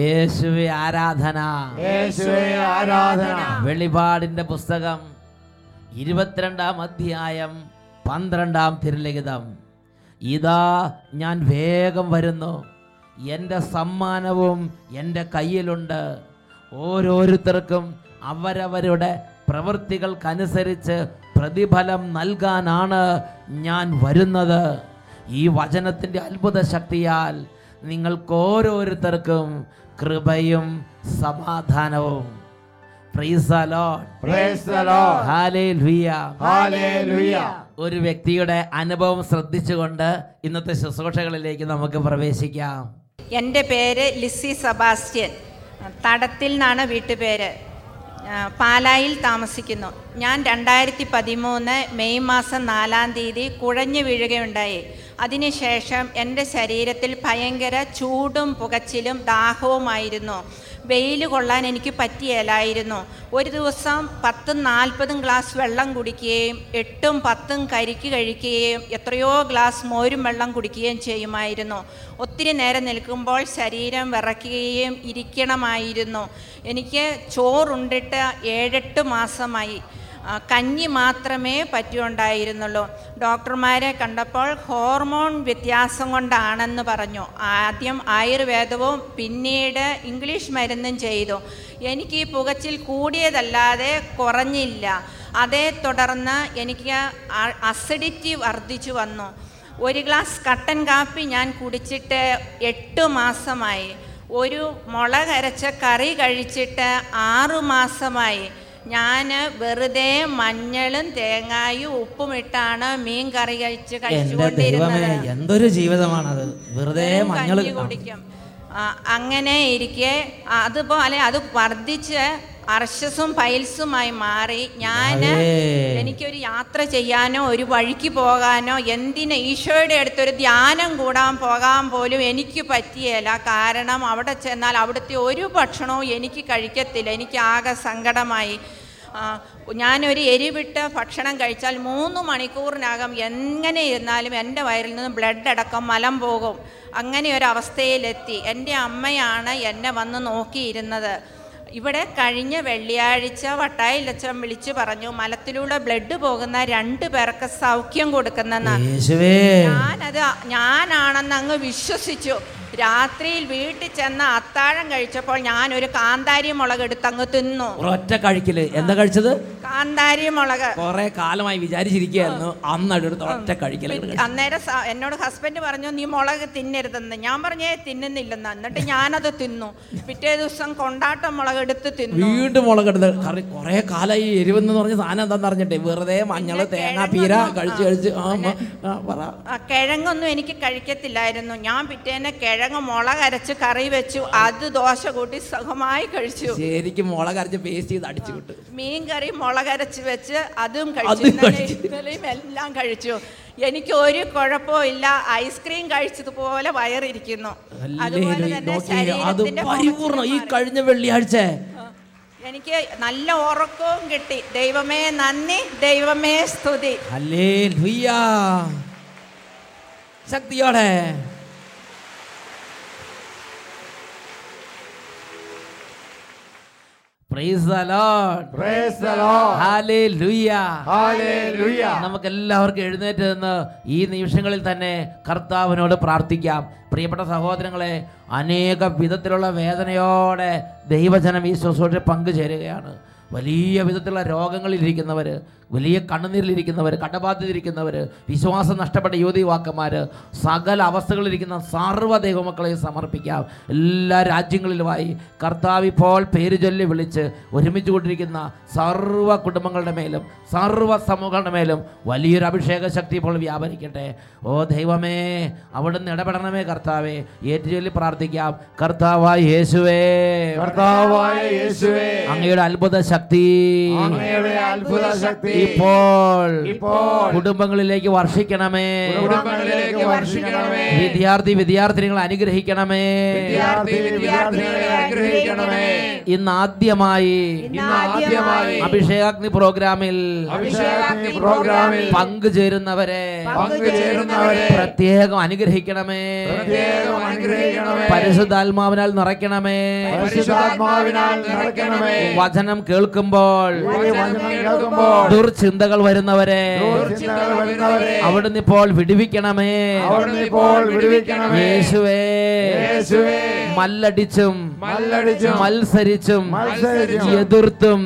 യേശുവെ ആരാധന. ആരാധന. വെളിപാടിന്റെ പുസ്തകം ഇരുപത്തിരണ്ടാം അധ്യായം പന്ത്രണ്ടാം തിരുലിഖിതം. ഇതാ ഞാൻ വേഗം വരുന്നു. എന്റെ സമ്മാനവും എന്റെ കയ്യിലുണ്ട്. ഓരോരുത്തർക്കും അവരവരുടെ പ്രവൃത്തികൾക്കനുസരിച്ച് പ്രതിഫലം നൽകാനാണ് ഞാൻ വരുന്നത്. ഈ വചനത്തിന്റെ അത്ഭുത ശക്തിയാൽ നിങ്ങൾക്ക് ഓരോരുത്തർക്കും കൃപയും സമാധാനവും. ഒരു വ്യക്തിയുടെ അനുഭവം ശ്രദ്ധിച്ചുകൊണ്ട് ഇന്നത്തെ ശുശ്രൂഷകളിലേക്ക് നമുക്ക് പ്രവേശിക്കാം. എന്റെ പേര് ലിസി സബാസ്റ്റ്യൻ. തടത്തിൽ നിന്നാണ് വീട്ടുപേര്. പാലായിൽ താമസിക്കുന്നു. ഞാൻ രണ്ടായിരത്തി പതിമൂന്ന് മെയ് മാസം നാലാം തീയതി കുഴഞ്ഞു വീഴുകയുണ്ടായി. അതിനുശേഷം എന്റെ ശരീരത്തിൽ ഭയങ്കര ചൂടും പുകച്ചിലും ദാഹവുമായിരുന്നു. വെയിൽ കൊള്ളാൻ എനിക്ക് പറ്റിയല്ലായിരുന്നു ഒരു ദിവസം പത്തും നാൽപ്പതും ഗ്ലാസ് വെള്ളം കുടിക്കുകയും എട്ടും പത്തും കരിക്ക് കഴിക്കുകയും എത്രയോ ഗ്ലാസ് മോരും വെള്ളം കുടിക്കുകയും ചെയ്യുമായിരുന്നു. ഒത്തിരി നേരം നിൽക്കുമ്പോൾ ശരീരം വിറയ്ക്കുകയും ഇരിക്കണമായിരുന്നു. എനിക്ക് ചോറുണ്ടിട്ട് ഏഴെട്ട് മാസമായി. കഞ്ഞി മാത്രമേ പറ്റുണ്ടായിരുന്നുള്ളൂ. ഡോക്ടർമാരെ കണ്ടപ്പോൾ ഹോർമോൺ വ്യത്യാസം കൊണ്ടാണെന്ന് പറഞ്ഞു. ആദ്യം ആയുർവേദവും പിന്നീട് ഇംഗ്ലീഷ് മരുന്നും ചെയ്തു. എനിക്ക് ഈ പുകച്ചിൽ കൂടിയതല്ലാതെ കുറഞ്ഞില്ല. അതേ തുടർന്ന് എനിക്ക് അസിഡിറ്റി വർദ്ധിച്ചു വന്നു. ഒരു ഗ്ലാസ് കട്ടൻ കാപ്പി ഞാൻ കുടിച്ചിട്ട് എട്ട് മാസമായി. ഒരു മുളകരച്ച കറി കഴിച്ചിട്ട് ആറു മാസമായി. ഞാൻ വെറുതെ മഞ്ഞളും തേങ്ങായും ഉപ്പും ഇട്ടാണ് മീൻ കറി കഴിച്ച് കഴിച്ചുകൊണ്ടിരുന്നത്. എന്തൊരു ജീവിതമാണത്. വെറുതെ മഞ്ഞളും കുടിക്കും. അങ്ങനെ ഇരിക്കെ അതുപോലെ അത് വർദ്ധിച്ച് അർഷസും പൈൽസുമായി മാറി ഞാൻ. എനിക്കൊരു യാത്ര ചെയ്യാനോ ഒരു വഴിക്ക് പോകാനോ എന്തിന് ഈശോയുടെ അടുത്തൊരു ധ്യാനം കൂടാൻ പോകാൻ പോലും എനിക്ക് പറ്റിയല്ല കാരണം അവിടെ ചെന്നാൽ അവിടുത്തെ ഒരു ഭക്ഷണവും എനിക്ക് കഴിക്കത്തില്ല. എനിക്ക് ആകെ സങ്കടമായി. ഞാനൊരു എരിവിട്ട ഭക്ഷണം കഴിച്ചാൽ മൂന്ന് മണിക്കൂറിനകം എങ്ങനെ ഇരുന്നാലും എന്റെ വയറിൽ നിന്ന് ബ്ലഡ് അടക്കം മലം പോകും. അങ്ങനെ ഒരു അവസ്ഥയിലെത്തി. എന്റെ അമ്മയാണ് എന്നെ വന്ന് നോക്കിയിരുന്നത്. ഇവിടെ കഴിഞ്ഞ വെള്ളിയാഴ്ച വട്ടായിലച്ചൻ വിളിച്ചു പറഞ്ഞു മലത്തിലൂടെ ബ്ലഡ് പോകുന്ന രണ്ടു പേർക്ക് സൗഖ്യം കൊടുക്കുന്നെന്ന്. ഞാനത് ഞാനാണെന്ന് അങ്ങ് വിശ്വസിച്ചു. രാത്രിയിൽ വീട്ടിൽ ചെന്ന് അത്താഴം കഴിച്ചപ്പോൾ ഞാൻ ഒരു കാന്താരി മുളക് എടുത്ത് അങ്ങ് തിന്നു. ഒറ്റ കഴിക്കൽ. എന്താ കഴിച്ചത്? കാന്താരി മുളക്. കുറെ കാലമായി വിചാരിച്ചിരിക്കുകയായിരുന്നു. അന്നെടുത്ത് ഒറ്റ കഴിക്കൽ അന്നേരം എന്നോട് ഹസ്ബൻഡ് പറഞ്ഞു നീ മുളക് തിന്നരുതെന്ന്. ഞാൻ പറഞ്ഞേ തിന്നുന്നില്ലെന്ന്. എന്നിട്ട് ഞാനത് തിന്നു. പിറ്റേ ദിവസം കൊണ്ടാട്ടം മുളക് എടുത്ത് തിന്നു. വീണ്ടും മുളക് എടുത്ത് കറി കുറെ കാലമായി എരിവെന്ന് പറഞ്ഞ സാധനം എന്താണെന്ന് അറിഞ്ഞിട്ടേ? വെറുതെ മഞ്ഞൾ തേങ്ങ പീര കഴിച്ച് കഴിച്ച് കിഴങ്ങൊന്നും എനിക്ക് കഴിക്കത്തില്ലായിരുന്നു. ഞാൻ പിറ്റേനെ കിഴങ്ങ് മുളക് അരച്ച് കറി വെച്ചു. അത് ദോശ കൂട്ടി സുഖമായി കഴിച്ചു. ശരിക്കും മുളക് അരച്ച് പേസ്റ്റ് ചെയ്ത് അടിച്ചു വിട്ടു. മീൻ കറി മുളകരച്ച് വെച്ച് അതും കഴിച്ചു. ഇന്നലെയും എല്ലാം കഴിച്ചു. എനിക്ക് ഒരു കുഴപ്പവും ഇല്ല. ഐസ്ക്രീം കഴിച്ചതുപോലെ വയറിരിക്കുന്നു. അതുപോലെ തന്നെ ശരീരത്തിന്റെ പരിപൂർണം ഈ കഴിഞ്ഞ വെള്ളിയാഴ്ച. എനിക്ക് നല്ല ഉറക്കവും കിട്ടി. ദൈവമേ നന്ദി ദൈവമേ സ്തുതി. ശക്തിയോടെ Praise the Lord. Praise the Lord Hallelujah. Hallelujah നമുക്ക് എല്ലാവർക്കും എഴുന്നേറ്റ് നിന്ന് ഈ നിമിഷങ്ങളിൽ തന്നെ കർത്താവിനോട് പ്രാർത്ഥിക്കാം. പ്രിയപ്പെട്ട സഹോദരങ്ങളെ അനേക വിധത്തിലുള്ള വേദനയോടെ ദൈവജനം ഈ ശുശ്രൂഷ പങ്കുചേരുകയാണ്. വലിയ വിധത്തിലുള്ള രോഗങ്ങളിലിരിക്കുന്നവർ വലിയ കണ്ണുനീരിലിരിക്കുന്നവർ കടബാധിതരിക്കുന്നവർ വിശ്വാസം നഷ്ടപ്പെട്ട യുവതിവാക്കന്മാർ സകല അവസ്ഥകളിലിരിക്കുന്ന സർവ ദൈവമക്കളെ സമർപ്പിക്കാം. എല്ലാ രാജ്യങ്ങളിലുമായി കർത്താവ് ഇപ്പോൾ പേര് ചൊല്ലി വിളിച്ച് ഒരുമിച്ച് കൊണ്ടിരിക്കുന്ന സർവ കുടുംബങ്ങളുടെ മേലും സർവ സമൂഹങ്ങളുടെ മേലും വലിയൊരു അഭിഷേക ശക്തി ഇപ്പോൾ വ്യാപരിക്കട്ടെ. ഓ ദൈവമേ അവിടുന്ന് ഇടപെടണമേ കർത്താവേ. ഏറ്റുചൊല്ലി പ്രാർത്ഥിക്കാം. കർത്താവായി യേശുവേ. കർത്താവായ യേശുവേ. അങ്ങയുടെ അത്ഭുത ശക്തി അങ്ങയുടെ അത്ഭുത ശക്തി ഇപ്പോൾ കുടുംബങ്ങളിലേക്ക് വർഷിക്കണമേ. കുടുംബങ്ങളിലേക്ക് വർഷിക്കണമേ. വിദ്യാർത്ഥി വിദ്യാർത്ഥിനികളെ അനുഗ്രഹിക്കണമേ. അനുഗ്രഹിക്കണമേ. ഇന്ന് ആദ്യമായി അഭിഷേകാഗ്നി പ്രോഗ്രാമിൽ പ്രോഗ്രാമിൽ പങ്കുചേരുന്നവരെ പ്രത്യേകം അനുഗ്രഹിക്കണമേ. പരിശുദ്ധാത്മാവിനാൽ നിറയ്ക്കണമേ. വചനം കേൾക്കുമ്പോൾ ദുർചിന്തകൾ വരുന്നവരെ. അവിടുന്ന് ഇപ്പോൾ വിടുവിക്കണമേ. യേശുവേ. മല്ലടിച്ചും മത്സരിച്ചും മത്സരിച്ചും എതിർത്തും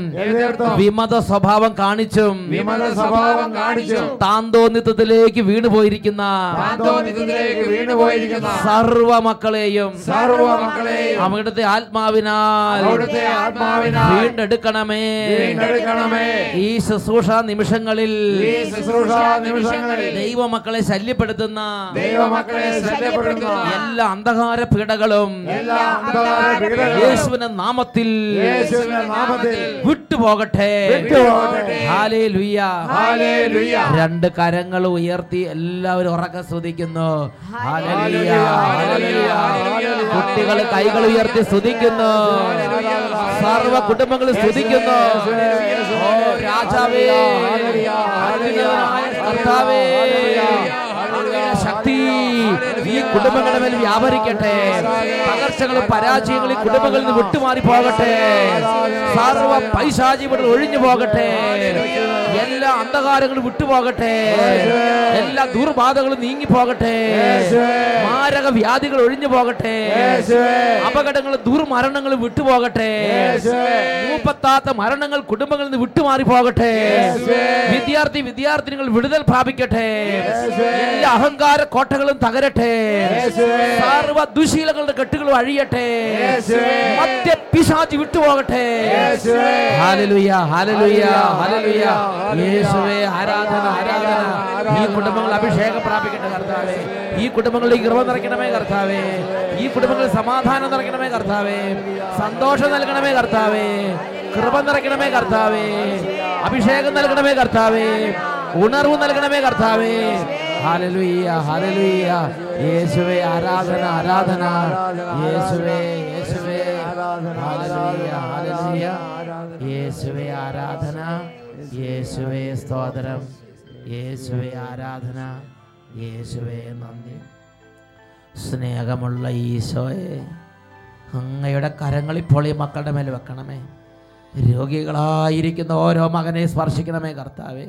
വിമത സ്വഭാവം കാണിച്ചും വിമത സ്വഭാവം കാണിച്ചും താന്തോന്നിത്വത്തിലേക്ക് വീണുപോയിരിക്കുന്ന പാന്തോനിതത്തിലേക്ക് വീണുപോയിരിക്കുന്ന സർവ മക്കളെയും സർവ മക്കളെയും അവിടുത്തെ ആത്മാവിനാൽ ആത്മാവിനാൽ വീണ്ടെടുക്കണമേ. വീണ്ടെടുക്കണമേ. ഈ ശുശ്രൂഷ നിമിഷങ്ങളിൽ ഈ ശുശ്രൂഷ നിമിഷങ്ങളിൽ ദൈവമക്കളെ ശല്യപ്പെടുത്തുന്ന ദൈവമക്കളെ ശല്യപ്പെടുന്ന എല്ലാ അന്ധകാര പീഡകളും എല്ലാ അന്ധകാര യേശുവിന്റെ നാമത്തിൽ വിട്ടുപോകട്ടെ രണ്ട് കരങ്ങൾ ഉയർത്തി എല്ലാവരും ഉറക്കെ ശ്രദ്ധിക്കുന്നു. കുട്ടികൾ കൈകൾ ഉയർത്തി ശ്രദ്ധിക്കുന്നു സർവ കുടുംബങ്ങൾ ശ്രദ്ധിക്കുന്നു രാജാവേ കർത്താവേ കുടുംബങ്ങളുടെ മേൽ വ്യാപരിക്കട്ടെ. പകർച്ചകളും പരാജയങ്ങളും കുടുംബങ്ങളിൽ നിന്ന് വിട്ടുമാറി പോകട്ടെ. സർവ പൈശാചികൾ ഒഴിഞ്ഞു പോകട്ടെ. എല്ലാ അന്ധകാരങ്ങളും വിട്ടുപോകട്ടെ. എല്ലാ ദുർബാധകളും നീങ്ങി പോകട്ടെ. മാരക വ്യാധികൾ ഒഴിഞ്ഞു പോകട്ടെ. അപകടങ്ങളും ദുർമരണങ്ങളും വിട്ടുപോകട്ടെ. മൂപ്പത്താത്ത മരണങ്ങൾ കുടുംബങ്ങളിൽ നിന്ന് വിട്ടുമാറി പോകട്ടെ. വിദ്യാർത്ഥി വിദ്യാർത്ഥിനികൾ വിടുതൽ പ്രാപിക്കട്ടെ. എല്ലാ അഹങ്കാര കോട്ടകളും തകരട്ടെ. സർവ ദുശീലങ്ങളുടെ കെട്ടുകൾ അഴിയട്ടെ. മധ്യ പിശാചി വിട്ടുപോകട്ടെ. ഹാലലുയ ഹാലലുയ ഹാലലുയ യേശുവേ ആരാധന ആരാധന ഈ കുടുംബങ്ങൾ അഭിഷേകം പ്രാപിക്കട്ടെ കർത്താവേ. ഈ കുടുംബങ്ങളിൽ കൃപ നിറയ്ക്കണമേ കർത്താവേ. ഈ കുടുംബങ്ങളിൽ സമാധാനം നിറയ്ക്കണമേ കർത്താവേ. സന്തോഷം നൽകണമേ കർത്താവേ. കൃപ നിറയ്ക്കണമേ കർത്താവേ. അഭിഷേകം നൽകണമേ കർത്താവേ. ഉണർവ് നൽകണമേ കർത്താവേ. ഹാലലുയ്യ ഹാലലുയ്യ യേശുവേ ആരാധന ആരാധന യേശുവേ യേശുവേ ഹാലലുയ്യ ഹാലലുയ്യ യേശുവേ ആരാധന യേശുവേ സ്തോത്രം യേശുവേ ആരാധന യേശുവേ നന്ദി സ്നേഹമുള്ള ഈശോയെ അങ്ങയുടെ കരങ്ങൾ ഇപ്പോൾ ഈ മക്കളുടെ മേൽ വെക്കണമേ. രോഗികളായിരിക്കുന്ന ഓരോ മകനെ സ്പർശിക്കണമേ കർത്താവേ.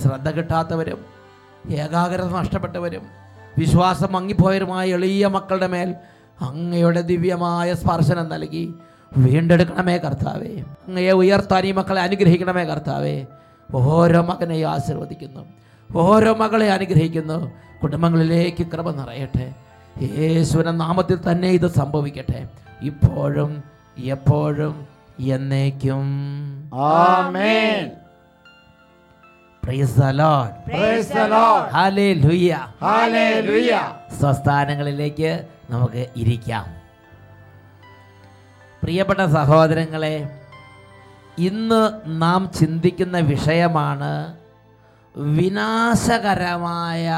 ശ്രദ്ധ കിട്ടാത്തവരും ഏകാഗ്രത നഷ്ടപ്പെട്ടവരും വിശ്വാസം മങ്ങിപ്പോയവരുമായ എളിയ മക്കളുടെ മേൽ അങ്ങയുടെ ദിവ്യമായ സ്പർശനം നൽകി വീണ്ടെടുക്കണമേ കർത്താവേ. അങ്ങയെ ഉയർത്താൻ ഈ മക്കളെ അനുഗ്രഹിക്കണമേ കർത്താവേ. ഓരോ മകനെയും ആശീർവദിക്കുന്നു. ഓരോ മകളെ അനുഗ്രഹിക്കുന്നു. കുടുംബങ്ങളിലേക്ക് കൃപ നിറയട്ടെ. യേശുവിനെ നാമത്തിൽ തന്നെ ഇത് സംഭവിക്കട്ടെ. ഇപ്പോഴും എപ്പോഴും എന്നേക്കും. ആമേൻ. സ്വസ്ഥാനങ്ങളിലേക്ക് നമുക്ക് ഇരിക്കാം. പ്രിയപ്പെട്ട സഹോദരങ്ങളെ ഇന്ന് നാം ചിന്തിക്കുന്ന വിഷയമാണ് വിനാശകരമായ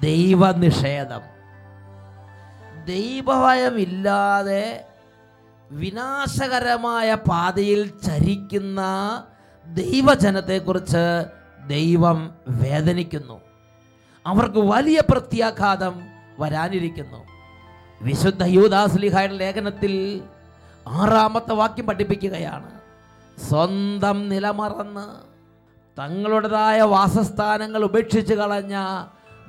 ദൈവനിഷേധം. ദൈവഭയമില്ലാതെ വിനാശകരമായ പാതയിൽ ചരിക്കുന്ന ദൈവജനത്തെക്കുറിച്ച് ദൈവം വേദനിക്കുന്നു. അവർക്ക് വലിയ പ്രത്യാഘാതം വരാനിരിക്കുന്നു. വിശുദ്ധ യൂദാസ്ലിഹായുടെ ലേഖനത്തിൽ ആറാമത്തെ വാക്യം പഠിപ്പിക്കുകയാണ്. സ്വന്തം നിലമറന്ന് തങ്ങളുടേതായ വാസസ്ഥാനങ്ങൾ ഉപേക്ഷിച്ച് കളഞ്ഞ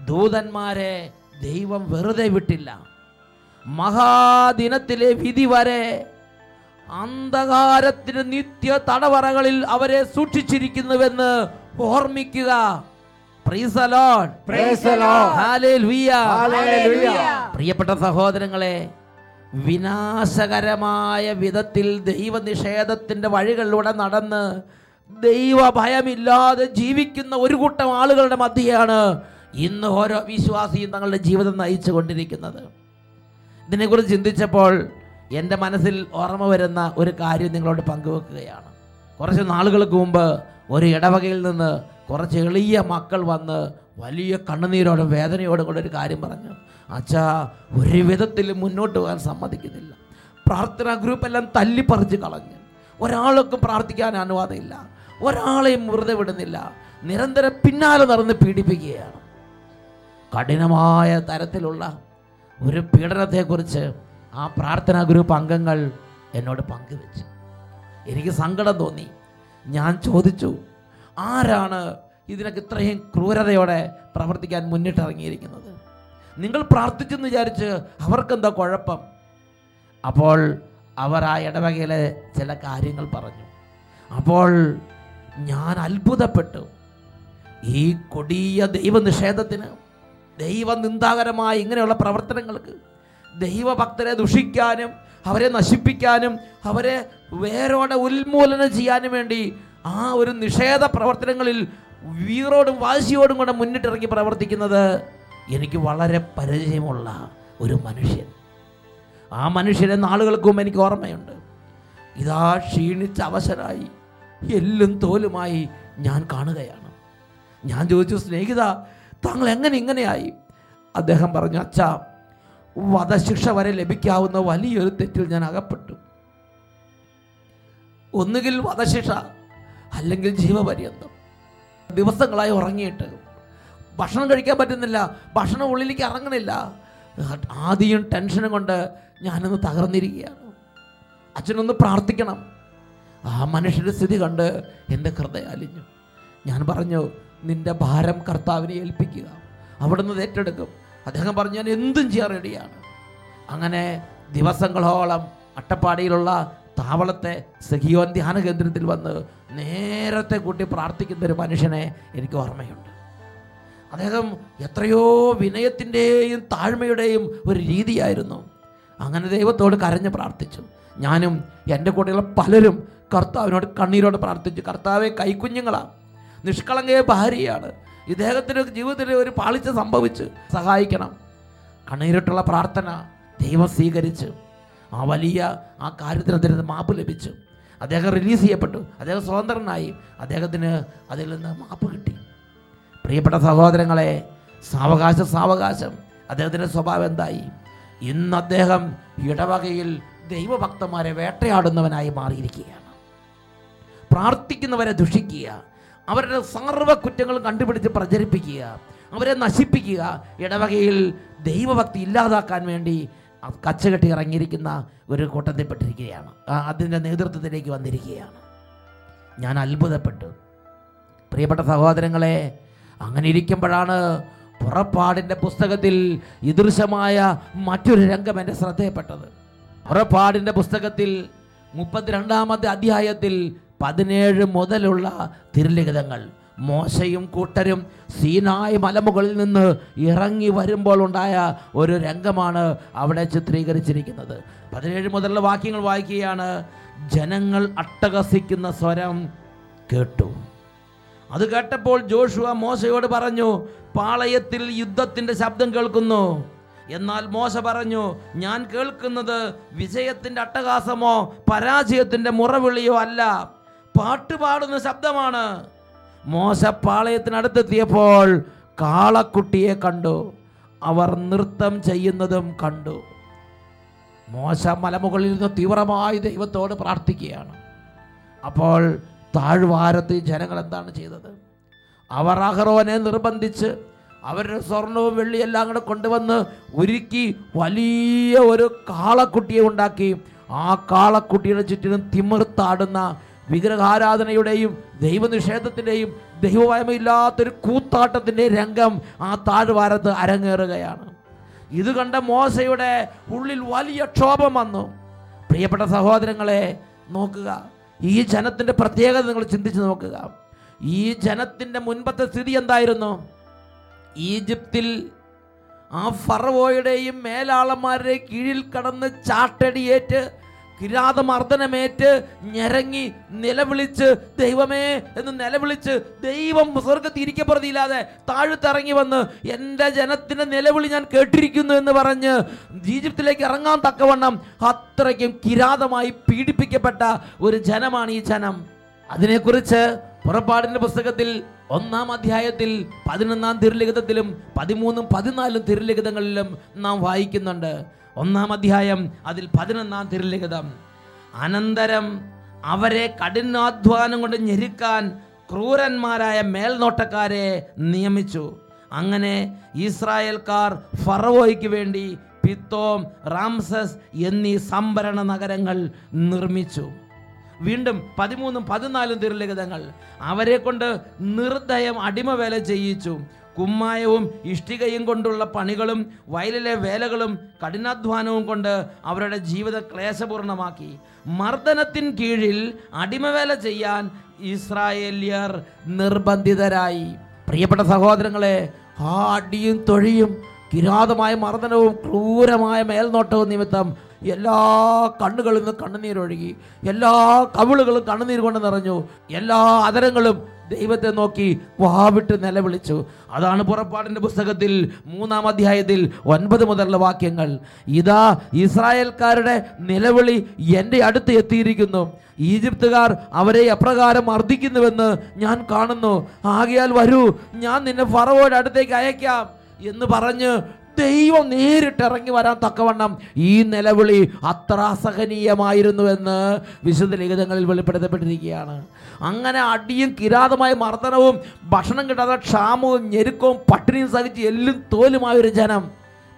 ദൂതന്മാരെ ദൈവം വെറുതെ വിട്ടില്ല. മഹാദിനത്തിലെ വിധി വരെ അന്ധകാരത്തിന് നിത്യ തടവറകളിൽ അവരെ സൂക്ഷിച്ചിരിക്കുന്നുവെന്ന് ഓർമ്മിക്കുക. പ്രിയപ്പെട്ട സഹോദരങ്ങളെ വിനാശകരമായ വിധത്തിൽ ദൈവനിഷേധത്തിന്റെ വഴികളിലൂടെ നടന്ന് ദൈവ ഭയമില്ലാതെ ജീവിക്കുന്ന ഒരു കൂട്ടം ആളുകളുടെ മധ്യയാണ് ഇന്ന് ഓരോ വിശ്വാസിയും തങ്ങളുടെ ജീവിതം നയിച്ചു കൊണ്ടിരിക്കുന്നത് ഇതിനെക്കുറിച്ച് ചിന്തിച്ചപ്പോൾ എന്റെ മനസ്സിൽ ഓർമ്മ വരുന്ന ഒരു കാര്യം നിങ്ങളോട് പങ്കുവെക്കുകയാണ്. കുറച്ച് നാളുകൾക്ക് മുമ്പ് ഒരു ഇടവകയിൽ നിന്ന് കുറച്ച് എളിയ മക്കൾ വന്ന് വലിയ കണ്ണുനീരോടും വേദനയോടും കൂടെ ഒരു കാര്യം പറഞ്ഞു. അച്ഛാ ഒരു വിധത്തിൽ മുന്നോട്ട് പോകാൻ സമ്മതിക്കുന്നില്ല. പ്രാർത്ഥനാ ഗ്രൂപ്പ് എല്ലാം തല്ലിപ്പറിച്ച് കളഞ്ഞു. ഒരാൾക്കും പ്രാർത്ഥിക്കാൻ അനുവാദമില്ല. ഒരാളെയും വെറുതെ വിടുന്നില്ല. നിരന്തരം പിന്നാലെ നടന്ന് പീഡിപ്പിക്കുകയാണ്. കഠിനമായ തരത്തിലുള്ള ഒരു പീഡനത്തെക്കുറിച്ച് ആ പ്രാർത്ഥനാ ഗ്രൂപ്പ് അംഗങ്ങൾ എന്നോട് പങ്കുവെച്ചു. എനിക്ക് സങ്കടം തോന്നി. ഞാൻ ചോദിച്ചു ആരാണ് ഇതിനൊക്കെ ഇത്രയും ക്രൂരതയോടെ പ്രവർത്തിക്കാൻ മുന്നിട്ടിറങ്ങിയിരിക്കുന്നത്? നിങ്ങൾ പ്രാർത്ഥിച്ചെന്ന് വിചാരിച്ച് അവർക്കെന്താ കുഴപ്പം? അപ്പോൾ അവർ ആ ഇടവകയിലെ ചില കാര്യങ്ങൾ പറഞ്ഞു. അപ്പോൾ ഞാൻ അത്ഭുതപ്പെട്ടു. ഈ കൊടിയ ദൈവനിഷേധത്തിന് ദൈവനിന്ദാകരമായ ഇങ്ങനെയുള്ള പ്രവർത്തനങ്ങൾക്ക് ദൈവഭക്തരെ ദുഷിക്കാനും അവരെ നശിപ്പിക്കാനും അവരെ വേരോടെ ഉന്മൂലനം ചെയ്യാനും വേണ്ടി ആ ഒരു നിഷേധ പ്രവർത്തനങ്ങളിൽ വീറോടും വാശിയോടും കൂടെ മുന്നിട്ടിറങ്ങി പ്രവർത്തിക്കുന്നത് എനിക്ക് വളരെ പരിചയമുള്ള ഒരു മനുഷ്യൻ. ആ മനുഷ്യനെ നാളുകൾക്കും എനിക്ക് ഓർമ്മയുണ്ട്. ഇതാ ക്ഷീണിച്ച അവശരായി എല്ലും തോലുമായി ഞാൻ കാണുകയാണ്. ഞാൻ ചോദിച്ചു സ്നേഹിത താങ്കൾ എങ്ങനെ ഇങ്ങനെയായി? അദ്ദേഹം പറഞ്ഞു അച്ഛാ വധശിക്ഷ വരെ ലഭിക്കാവുന്ന വലിയൊരു തെറ്റിൽ ഞാൻ അകപ്പെട്ടു. ഒന്നുകിൽ വധശിക്ഷ അല്ലെങ്കിൽ ജീവപര്യന്തം. ദിവസങ്ങളായി ഉറങ്ങിയിട്ട് ഭക്ഷണം കഴിക്കാൻ പറ്റുന്നില്ല ഭക്ഷണം ഉള്ളിലേക്ക് ഇറങ്ങണില്ല. ആദ്യം ടെൻഷനും കൊണ്ട് ഞാനൊന്ന് തകർന്നിരിക്കുകയാണ്. അച്ഛനൊന്ന് പ്രാർത്ഥിക്കണം. ആ മനുഷ്യന്റെ സ്ഥിതി കണ്ട് എന്റെ ഹൃദയം അലിഞ്ഞു. ഞാൻ പറഞ്ഞു നിന്റെ ഭാരം കർത്താവിനെ ഏൽപ്പിക്കുക. അവിടുന്ന് ഏറ്റെടുക്കും. അദ്ദേഹം പറഞ്ഞു ഞാൻ എന്തും ചെയ്യാൻ റെഡിയാണ്. അങ്ങനെ ദിവസങ്ങളോളം അട്ടപ്പാടിയിലുള്ള താവളത്തെ സഖിയോൻ ധ്യാന കേന്ദ്രത്തിൽ വന്ന് നേരത്തെ കൂട്ടി പ്രാർത്ഥിക്കുന്ന ഒരു മനുഷ്യനെ എനിക്ക് ഓർമ്മയുണ്ട്. അദ്ദേഹം എത്രയോ വിനയത്തിന്റെയും താഴ്മയുടെയും ഒരു രീതിയായിരുന്നു. അങ്ങനെ ദൈവത്തോട് കരഞ്ഞ് പ്രാർത്ഥിച്ചു. ഞാനും എന്റെ കൂടെയുള്ള പലരും കർത്താവിനോട് കണ്ണീരോട് പ്രാർത്ഥിച്ചു. കർത്താവെ കൈക്കുഞ്ഞുങ്ങളാണ് നിഷ്കളങ്കയെ ഭാര്യയാണ്. ഇദ്ദേഹത്തിന്റെ ജീവിതത്തിൽ ഒരു പാളിച്ച സംഭവിച്ച് സഹായിക്കണം. കണ്ണീരിട്ടുള്ള പ്രാർത്ഥന ദൈവം സ്വീകരിച്ച് ആ വലിയ ആ കാര്യത്തിന് അദ്ദേഹത്തിന് മാപ്പ് ലഭിച്ചു അദ്ദേഹം റിലീസ് ചെയ്യപ്പെട്ടു. അദ്ദേഹം സ്വതന്ത്രനായി. അദ്ദേഹത്തിന് അതിൽ നിന്ന് മാപ്പ് കിട്ടി. പ്രിയപ്പെട്ട സഹോദരങ്ങളെ സാവകാശം സാവകാശം. അദ്ദേഹത്തിന്റെ സ്വഭാവം എന്തായി? ഇന്ന് അദ്ദേഹം ഇടവകയിൽ ദൈവഭക്തന്മാരെ വേട്ടയാടുന്നവനായി മാറിയിരിക്കുകയാണ്. പ്രാർത്ഥിക്കുന്നവരെ ദുഷിക്കുക. അവരുടെ സർവ കുറ്റങ്ങളും കണ്ടുപിടിച്ച് പ്രചരിപ്പിക്കുക അവരെ നശിപ്പിക്കുക ഇടവകയിൽ ദൈവഭക്തി ഇല്ലാതാക്കാൻ വേണ്ടി കച്ചകെട്ടി ഇറങ്ങിയിരിക്കുന്ന ഒരു കൂട്ടത്തിൽപ്പെട്ടിരിക്കുകയാണ്. അതിന്റെ നേതൃത്വത്തിലേക്ക് വന്നിരിക്കുകയാണ്. ഞാൻ അത്ഭുതപ്പെട്ടു. പ്രിയപ്പെട്ട സഹോദരങ്ങളെ അങ്ങനെ ഇരിക്കുമ്പോഴാണ് പുറപ്പാടിന്റെ പുസ്തകത്തിൽ ഇദൃശമായ മറ്റൊരു രംഗം എന്റെ ശ്രദ്ധയപ്പെട്ടത് പുറപ്പാടിന്റെ പുസ്തകത്തിൽ മുപ്പത്തിരണ്ടാമത്തെ അധ്യായത്തിൽ പതിനേഴ് മുതലുള്ള തിരുലിഖിതങ്ങൾ. മോശയും കൂട്ടരും സീനായ് മലമുകളിൽ നിന്ന് ഇറങ്ങി വരുമ്പോൾ ഉണ്ടായ ഒരു രംഗമാണ് അവിടെ ചിത്രീകരിച്ചിരിക്കുന്നത്. പതിനേഴ് മുതലുള്ള വാക്യങ്ങൾ വായിക്കുകയാണ് ജനങ്ങൾ അട്ടഹസിക്കുന്ന സ്വരം കേട്ടു. അത് കേട്ടപ്പോൾ ജോഷുവ മോശയോട് പറഞ്ഞു പാളയത്തിൽ യുദ്ധത്തിന്റെ ശബ്ദം കേൾക്കുന്നു. എന്നാൽ മോശ പറഞ്ഞു ഞാൻ കേൾക്കുന്നത് വിജയത്തിന്റെ അട്ടഹാസമോ പരാജയത്തിന്റെ മുറവിളിയോ അല്ല. പാട്ടുപാടുന്ന ശബ്ദമാണ്. മോശ പാളയത്തിനടുത്തെത്തിയപ്പോൾ കാളക്കുട്ടിയെ കണ്ടു. അവർ നൃത്തം ചെയ്യുന്നതും കണ്ടു. മോശ മലമുകളിൽ നിന്ന് തീവ്രമായി ദൈവത്തോട് പ്രാർത്ഥിക്കുകയാണ്. അപ്പോൾ താഴ്വാരത്ത് ജനങ്ങൾ എന്താണ് ചെയ്തത്? അവർ അഹറോനെ നിർബന്ധിച്ച് അവരുടെ സ്വർണവും വെള്ളിയെല്ലാം കൂടെ കൊണ്ടുവന്ന് ഒരുക്കി വലിയ ഒരു കാളക്കുട്ടിയെ ഉണ്ടാക്കി. ആ കാളക്കുട്ടിയുടെ ചുറ്റിനും തിമിർത്താടുന്ന വിഗ്രഹാരാധനയുടെയും ദൈവനിഷേധത്തിന്റെയും ദൈവമയമില്ലാത്തൊരു കൂത്താട്ടത്തിന്റെ രംഗം ആ താഴ്വാരത്ത് അരങ്ങേറുകയാണ്. ഇത് കണ്ട മോശയുടെ ഉള്ളിൽ വലിയ ക്ഷോഭം വന്നു. പ്രിയപ്പെട്ട സഹോദരങ്ങളെ നോക്കുക. ഈ ജനത്തിന്റെ പ്രത്യേകത നിങ്ങൾ ചിന്തിച്ച് നോക്കുക. ഈ ജനത്തിന്റെ മുൻപത്തെ സ്ഥിതി എന്തായിരുന്നു? ഈജിപ്തിൽ ആ ഫറവോയുടെയും മേലാളന്മാരുടെ കീഴിൽ കടന്ന് ചാട്ടടിയേറ്റ് കിരാതമർദ്ദനമേറ്റ് ഞെരങ്ങി നിലവിളിച്ച് ദൈവമേ എന്ന് നിലവിളിച്ച് ദൈവം സ്വർഗത്തിൽ ഇരിക്കപ്പെടുത്തിയില്ലാതെ താഴ്ത്തിറങ്ങി വന്ന് എന്റെ ജനത്തിന്റെ നിലവിളി ഞാൻ കേട്ടിരിക്കുന്നു എന്ന് പറഞ്ഞ് ഈജിപ്തിലേക്ക് ഇറങ്ങാൻ തക്കവണ്ണം അത്രയ്ക്കും കിരാതമായി പീഡിപ്പിക്കപ്പെട്ട ഒരു ജനമാണ് ഈ ജനം. അതിനെക്കുറിച്ച് പുറപ്പാടിന്റെ പുസ്തകത്തിൽ ഒന്നാം അധ്യായത്തിൽ പതിനൊന്നാം തിരുലിഖിതത്തിലും പതിമൂന്നും പതിനാലും തിരുലിഖിതങ്ങളിലും നാം വായിക്കുന്നുണ്ട്. ഒന്നാം അധ്യായം അതിൽ പതിനൊന്നാം തിരുലിഖിതം അനന്തരം അവരെ കഠിനാധ്വാനം കൊണ്ട് ഞെരുക്കാൻ ക്രൂരന്മാരായ മേൽനോട്ടക്കാരെ നിയമിച്ചു. അങ്ങനെ ഇസ്രായേൽക്കാർ ഫറവോയ്ക്ക് വേണ്ടി പിത്തോം റാംസസ് എന്നീ സംഭരണ നഗരങ്ങൾ നിർമ്മിച്ചു. വീണ്ടും പതിമൂന്നും പതിനാലും തിരുലിഖിതങ്ങൾ അവരെ കൊണ്ട് നിർദ്ദയം അടിമവേല ചെയ്യിച്ചു. കുമ്മായവും ഇഷ്ടികയും കൊണ്ടുള്ള പണികളും വയലിലെ വേലകളും കഠിനാധ്വാനവും കൊണ്ട് അവരുടെ ജീവിത ക്ലേശപൂർണമാക്കി. മർദ്ദനത്തിൻ കീഴിൽ അടിമവേല ചെയ്യാൻ ഇസ്രായേലിയർ നിർബന്ധിതരായി. പ്രിയപ്പെട്ട സഹോദരങ്ങളെ ആ അടിയും തൊഴിയും കിരാതമായ മർദ്ദനവും ക്രൂരമായ മേൽനോട്ടവും നിമിത്തം എല്ലാ കണ്ണുകളിൽ നിന്ന് കണ്ണുനീരൊഴുകി എല്ലാ കവിളുകളും കണ്ണുനീർ കൊണ്ട് നിറഞ്ഞു എല്ലാ അതരങ്ങളും ദൈവത്തെ നോക്കി വാവിട്ട് നിലവിളിച്ചു. അതാണ് പുറപ്പാടിന്റെ പുസ്തകത്തിൽ മൂന്നാം അധ്യായത്തിൽ ഒൻപത് മുതലുള്ള വാക്യങ്ങൾ. ഇതാ ഇസ്രായേൽക്കാരുടെ നിലവിളി എന്റെ അടുത്ത് എത്തിയിരിക്കുന്നു. ഈജിപ്തുകാർ അവരെ എപ്രകാരം മർദ്ദിക്കുന്നുവെന്ന് ഞാൻ കാണുന്നു. ആകയാൽ വരൂ ഞാൻ നിന്നെ ഫറവോയുടെ അടുത്തേക്ക് അയക്കാം എന്ന് പറഞ്ഞ് ദൈവം നേരിട്ട് ഇറങ്ങി വരാൻ തക്കവണ്ണം ഈ നിലവിളി അത്ര അസഹനീയമായിരുന്നുവെന്ന് വിശുദ്ധ ലിഖിതങ്ങളിൽ വെളിപ്പെടുത്തപ്പെട്ടിരിക്കുകയാണ്. അങ്ങനെ അടിയും കിരാതമായ മർദ്ദനവും ഭക്ഷണം കിട്ടാതെ ക്ഷാമവും ഞെരുക്കവും പട്ടിണിയും സഹിച്ച് എല്ലും തോലുമായ ഒരു ജനം.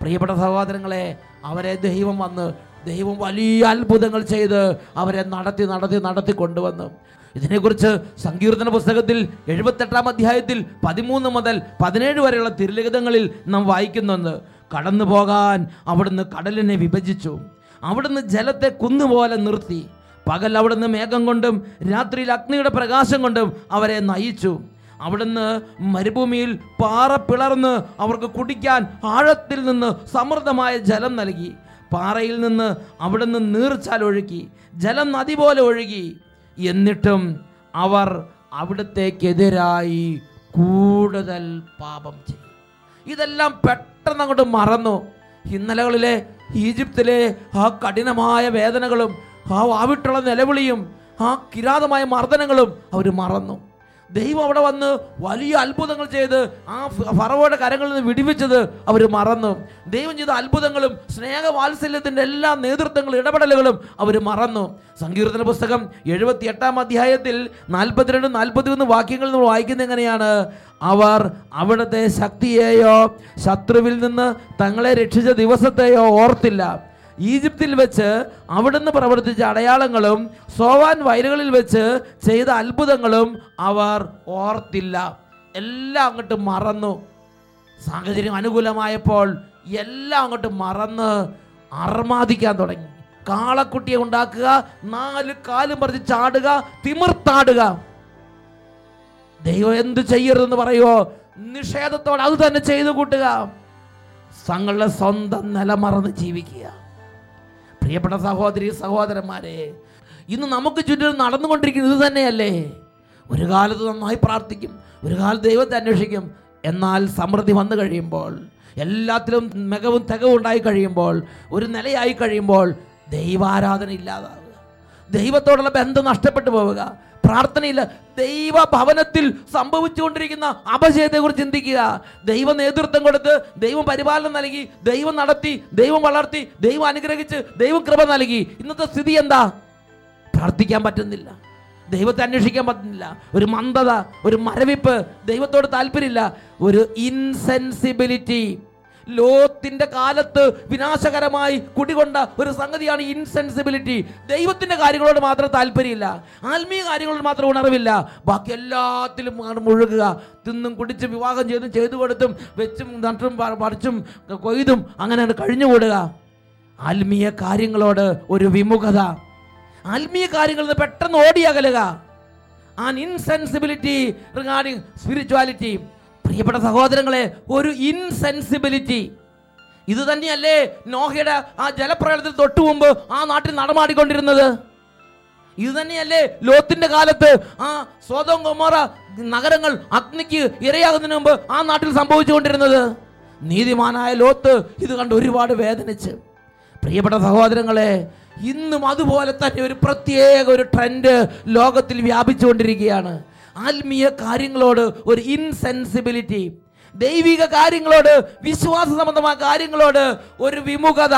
പ്രിയപ്പെട്ട സഹോദരങ്ങളെ അവരെ ദൈവം വന്ന് ദൈവം വലിയ അത്ഭുതങ്ങൾ ചെയ്ത് അവരെ നടത്തി നടത്തി നടത്തി കൊണ്ടുവന്നു. ഇതിനെക്കുറിച്ച് സങ്കീർത്തന പുസ്തകത്തിൽ എഴുപത്തെട്ടാം അധ്യായത്തിൽ പതിമൂന്ന് മുതൽ പതിനേഴ് വരെയുള്ള തിരുലിഖിതങ്ങളിൽ നാം വായിക്കുന്നുണ്ട് കടന്നു പോകാൻ അവിടുന്ന് കടലിനെ വിഭജിച്ചു. അവിടുന്ന് ജലത്തെ കുന്നുപോലെ നിർത്തി. പകൽ അവിടുന്ന് മേഘം കൊണ്ടും രാത്രിയിൽ അഗ്നിയുടെ പ്രകാശം കൊണ്ടും അവരെ നയിച്ചു. അവിടുന്ന് മരുഭൂമിയിൽ പാറ പിളർന്ന് അവർക്ക് കുടിക്കാൻ ആഴത്തിൽ നിന്ന് സമൃദ്ധമായ ജലം നൽകി. പാറയിൽ നിന്ന് അവിടുന്ന് നീർച്ചാൽ ഒഴുക്കി ജലം നദി പോലെ ഒഴുകി. എന്നിട്ടും അവർ അവിടത്തേക്കെതിരായി കൂടുതൽ പാപം ചെയ്യും ഇതെല്ലാം പെട്ടെന്ന് അങ്ങോട്ട് മറന്നു. ഇന്നലകളിലെ ഈജിപ്തിലെ ആ കഠിനമായ വേദനകളും ആ വാവിട്ടുള്ള നിലവിളിയും ആ കിരാതമായ മർദ്ദനങ്ങളും അവർ മറന്നു. ദൈവം അവിടെ വന്ന് വലിയ അത്ഭുതങ്ങൾ ചെയ്ത് ആ ഫറവയുടെ കരങ്ങളിൽ നിന്ന് വിടിവിച്ചത് അവർ മറന്നു. ദൈവം ചെയ്ത അത്ഭുതങ്ങളും സ്നേഹവാത്സല്യത്തിന്റെ എല്ലാ നേതൃത്വങ്ങളും ഇടപെടലുകളും അവർ മറന്നു. സങ്കീർത്തന പുസ്തകം എഴുപത്തി എട്ടാം അധ്യായത്തിൽ നാൽപ്പത്തിരണ്ട് നാൽപ്പത്തിയൊന്ന് വാക്യങ്ങൾ നമ്മൾ വായിക്കുന്നത് എങ്ങനെയാണ്? അവർ അവിടുത്തെ ശക്തിയെയോ ശത്രുവിൽ നിന്ന് തങ്ങളെ രക്ഷിച്ച ദിവസത്തെയോ ഓർത്തില്ല. ഈജിപ്തിൽ വെച്ച് അവിടുന്ന് പ്രവർത്തിച്ച അടയാളങ്ങളും സോവാൻ വയലുകളിൽ വെച്ച് ചെയ്ത അത്ഭുതങ്ങളും അവർ ഓർത്തില്ല. എല്ലാം അങ്ങോട്ട് മറന്നു. സാഹചര്യം അനുകൂലമായപ്പോൾ എല്ലാം അങ്ങോട്ട് മറന്ന് അർമാദിക്കാൻ തുടങ്ങി. കാളക്കുട്ടിയെ ഉണ്ടാക്കുക നാല് കാലും പറിച്ച് ചാടുക തിമിർത്താടുക. ദൈവം എന്ത് ചെയ്യരുതെന്ന് പറയുമോ നിഷേധത്തോടെ അത് തന്നെ ചെയ്തു കൂട്ടുക. തങ്ങളുടെ സ്വന്തം നിലമറന്ന് ജീവിക്കുക. പ്രിയപ്പെട്ട സഹോദരി സഹോദരന്മാരെ ഇന്ന് നമുക്ക് ചുറ്റും നടന്നുകൊണ്ടിരിക്കുന്നത് ഇത് തന്നെയല്ലേ? ഒരു കാലത്ത് നന്നായി പ്രാർത്ഥിക്കും ഒരു കാലത്ത് ദൈവത്തെ അന്വേഷിക്കും. എന്നാൽ സമൃദ്ധി വന്നു കഴിയുമ്പോൾ എല്ലാത്തിലും മികവും തികവും ഉണ്ടായി കഴിയുമ്പോൾ ഒരു നിലയായി കഴിയുമ്പോൾ ദൈവാരാധന ഇല്ലാതാവുക ദൈവത്തോടുള്ള ബന്ധം നഷ്ടപ്പെട്ടു പോവുക. പ്രാർത്ഥനയില്ല. ദൈവ ഭവനത്തിൽ സംഭവിച്ചുകൊണ്ടിരിക്കുന്ന അപജയത്തെക്കുറിച്ച് ചിന്തിക്കുക. ദൈവ നേതൃത്വം കൊടുത്ത് ദൈവം പരിപാലനം നൽകി ദൈവം നടത്തി ദൈവം വളർത്തി ദൈവം അനുഗ്രഹിച്ച് ദൈവം കൃപ നൽകി. ഇന്നത്തെ സ്ഥിതി എന്താ? പ്രാർത്ഥിക്കാൻ പറ്റുന്നില്ല. ദൈവത്തെ അന്വേഷിക്കാൻ പറ്റുന്നില്ല. ഒരു മന്ദത ഒരു മരവിപ്പ് ദൈവത്തോട് താല്പര്യമില്ല. ഒരു ഇൻസെൻസിബിലിറ്റി ലോത്തിന്റെ കാലത്ത് വിനാശകരമായി കുടികൊണ്ട ഒരു സംഗതിയാണ് ഇൻസെൻസിബിലിറ്റി ദൈവത്തിന്റെ കാര്യങ്ങളോട് മാത്രം താല്പര്യമില്ല. ആത്മീയ കാര്യങ്ങളോട് മാത്രം ഉണർവില്ല. ബാക്കി എല്ലാത്തിലും മുഴുകുക. തിന്നും കുടിച്ചും വിവാഹം ചെയ്തും ചെയ്തു കൊടുത്തും വെച്ചും നട്ടും പറിച്ചും കൊയ്തും അങ്ങനെയാണ് കഴിഞ്ഞുകൂടുക. ആത്മീയ കാര്യങ്ങളോട് ഒരു വിമുഖത. ആത്മീയ കാര്യങ്ങളിൽ നിന്ന് പെട്ടെന്ന് ഓടിയകലുക. ആൻ ഇൻസെൻസിബിലിറ്റി റിഗാർഡിങ് സ്പിരിച്വാലിറ്റി പ്രിയപ്പെട്ട സഹോദരങ്ങളെ ഒരു ഇൻസെൻസിബിലിറ്റി ഇത് തന്നെയല്ലേ നോഹയുടെ ആ ജലപ്രളയത്തിൽ തൊട്ടു മുമ്പ് ആ നാട്ടിൽ നടമാടിക്കൊണ്ടിരുന്നത്? ഇത് തന്നെയല്ലേ ലോത്തിന്റെ കാലത്ത് ആ സ്വതം കൊമോറ നഗരങ്ങൾ അഗ്നിക്ക് ഇരയാകുന്നതിന് മുമ്പ് ആ നാട്ടിൽ സംഭവിച്ചുകൊണ്ടിരുന്നത്? നീതിമാനായ ലോത്ത് ഇത് കണ്ട് ഒരുപാട് വേദനിച്ച്. പ്രിയപ്പെട്ട സഹോദരങ്ങളെ ഇന്നും അതുപോലെ തന്നെ ഒരു പ്രത്യേക ഒരു ട്രെൻഡ് ലോകത്തിൽ വ്യാപിച്ചുകൊണ്ടിരിക്കുകയാണ്. ആത്മീയ കാര്യങ്ങളോട് ഒരു ഇൻസെൻസിബിലിറ്റി ദൈവിക കാര്യങ്ങളോട് വിശ്വാസ സംബന്ധമായ കാര്യങ്ങളോട് ഒരു വിമുഖത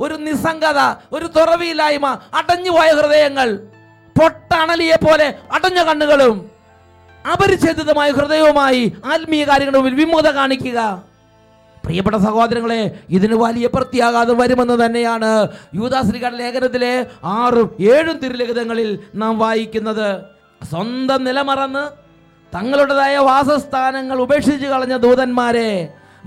ഒരു നിസ്സംഗത ഒരു തുറവിയില്ലായ്മ അടഞ്ഞുപോയ ഹൃദയങ്ങൾ പൊട്ടണലിയെ പോലെ അടഞ്ഞ കണ്ണുകളും അപരിച്ഛേദിതമായ ഹൃദയവുമായി ആത്മീയ കാര്യങ്ങളുടെ മുമ്പിൽ വിമുഖത കാണിക്കുക. പ്രിയപ്പെട്ട സഹോദരങ്ങളെ ഇതിന് വലിയ പ്രത്യാഘാതം വരുമെന്ന് തന്നെയാണ് യൂദാശ്രീകളുടെ ലേഖനത്തിലെ ആറും ഏഴും തിരുലിഖിതങ്ങളിൽ നാം വായിക്കുന്നത്. സ്വന്തം നിലമറന്ന് തങ്ങളുടേതായ വാസസ്ഥാനങ്ങൾ ഉപേക്ഷിച്ച് കളഞ്ഞ ദൂതന്മാരെ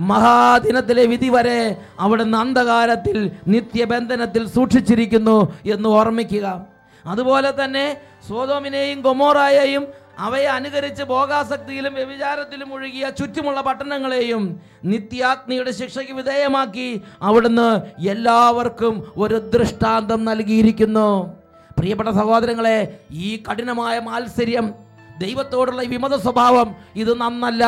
മഹാദിനത്തിലെ വിധി വരെ അവിടുന്ന് അന്ധകാരത്തിൽ നിത്യബന്ധനത്തിൽ സൂക്ഷിച്ചിരിക്കുന്നു എന്ന് ഓർമ്മിക്കുക. അതുപോലെ തന്നെ സോതോമിനെയും ഗൊമോറായെയും അവയെ അനുകരിച്ച് ഭോഗാസക്തിയിലും വ്യഭിചാരത്തിലും ഒഴുകിയ ചുറ്റുമുള്ള പട്ടണങ്ങളെയും നിത്യാഗ്നിയുടെ ശിക്ഷയ്ക്ക് വിധേയമാക്കി അവിടുന്ന് എല്ലാവർക്കും ഒരു ദൃഷ്ടാന്തം നൽകിയിരിക്കുന്നു. പ്രിയപ്പെട്ട സഹോദരങ്ങളെ ഈ കഠിനമായ മാത്സര്യം ദൈവത്തോടുള്ള ഈ വിമത സ്വഭാവം ഇത് നന്നല്ല.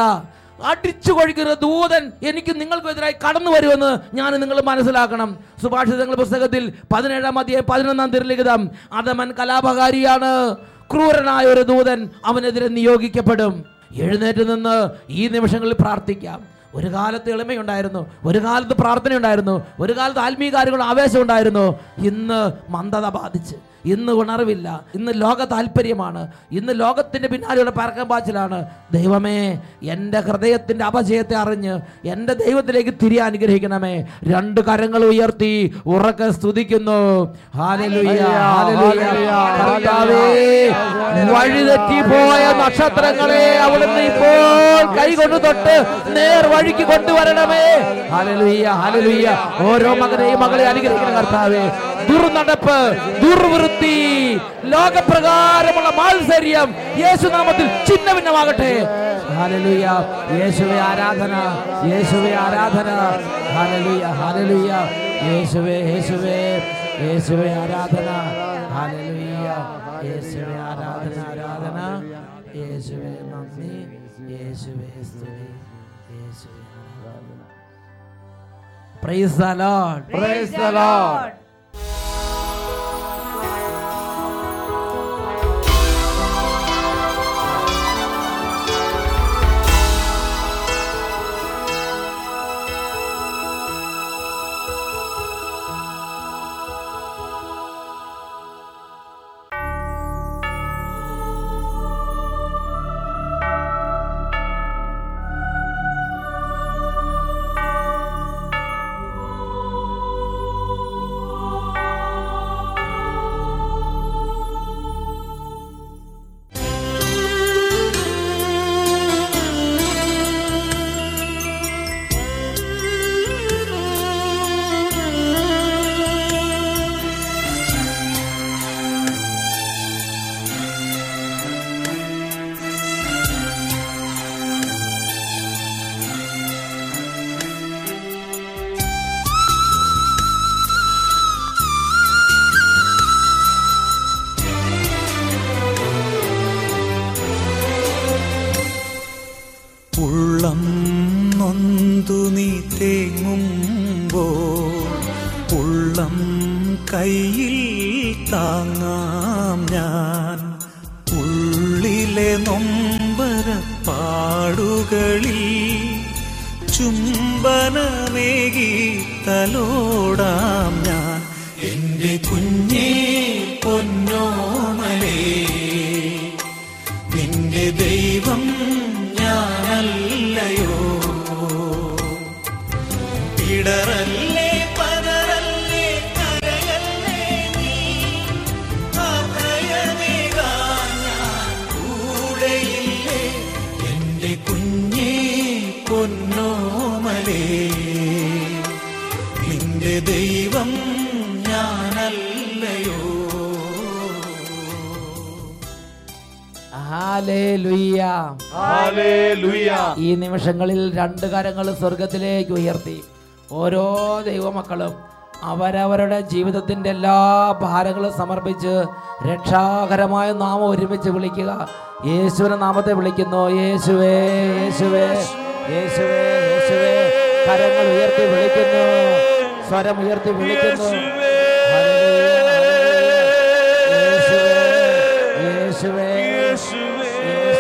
അടിച്ചു കൊഴിക്കുന്ന ദൂതൻ എനിക്ക് നിങ്ങൾക്കെതിരായി കടന്നു വരുമെന്ന് ഞാൻ നിങ്ങൾ മനസ്സിലാക്കണം. സുഭാഷിതങ്ങൾ പുസ്തകത്തിൽ പതിനേഴാം അധ്യായം പതിനൊന്നാം തിരലിഖിതം അതമൻ കലാപകാരിയാണ് ക്രൂരനായ ഒരു ദൂതൻ അവനെതിരെ നിയോഗിക്കപ്പെടും. എഴുന്നേറ്റ് നിന്ന് ഈ നിമിഷങ്ങളിൽ പ്രാർത്ഥിക്കാം. ഒരു കാലത്ത് എളിമയുണ്ടായിരുന്നു ഒരു കാലത്ത് പ്രാർത്ഥനയുണ്ടായിരുന്നു ഒരു കാലത്ത് ആത്മീയ കാര്യങ്ങൾ ആവേശം ഉണ്ടായിരുന്നു. ഇന്ന് മന്ദത ബാധിച്ച് ഇന്ന് ഉണർവില്ല ഇന്ന് ലോക താല്പര്യമാണ് ഇന്ന് ലോകത്തിന്റെ പിന്നാലെയുള്ള പറക്കം പാച്ചിലാണ്. ദൈവമേ എന്റെ ഹൃദയത്തിന്റെ അപജയത്തെ അറിഞ്ഞ് എന്റെ ദൈവത്തിലേക്ക് തിരിയാൻ അനുഗ്രഹിക്കണമേ. രണ്ട് കരങ്ങൾ ഉയർത്തി ഉറക്കെ സ്തുതിക്കുന്നു. വഴിതെറ്റിപ്പോയ നക്ഷത്രങ്ങളെ അവിടുന്ന് ഇപ്പോൾ കൈകൊണ്ട് തൊട്ട് നേർ വഴിക്ക് കൊണ്ടുവരണമേ. ഹലലുയ്യ ഹലലുയ്യ ഓരോ മകനെയും മകളെ അനുഗ്രഹിക്കണം കർത്താവേ. ദുർനടപ്പ് ദുർവൃത്തി ലോകപ്രകാരമുള്ള മാത്സര്യം യേശുനാമത്തിൽ ചിഹ്ന ഭിന്നമാകട്ടെ ഹാലലുയ യേശുവെ ആരാധന യേശുവെ ആരാധന. ഹാലലുയ ഹാലലുയ യേശുവെ യേശുവെ യേശുവെ ആരാധന. ഹാലലുയ യേശുവെ ആരാധന ആരാധന. യേശുവെ നന്ദി യേശുവെ സ്തുതി യേശുവെ ആരാധന. Praise the Lord praise the Lord. ഈ നിമിഷങ്ങളിൽ രണ്ട് കരങ്ങൾ സ്വർഗത്തിലേക്ക് ഉയർത്തി. ഓരോ ദൈവമക്കളും അവരവരുടെ ജീവിതത്തിന്റെ എല്ലാ ഭാരങ്ങളും സമർപ്പിച്ച് രക്ഷാകരമായ നാമം ഒരുമിച്ച് വിളിക്കുക. യേശുവിനെ നാമത്തെ വിളിക്കുന്നു. യേശുവേ യേശുവേ യേശുവേ യേശുവേ. കരങ്ങൾ ഉയർത്തി വിളിക്കുന്നു. സ്വരം ഉയർത്തി വിളിക്കുന്നു. യേശുവേ യേശുവേ. യേശുവേ.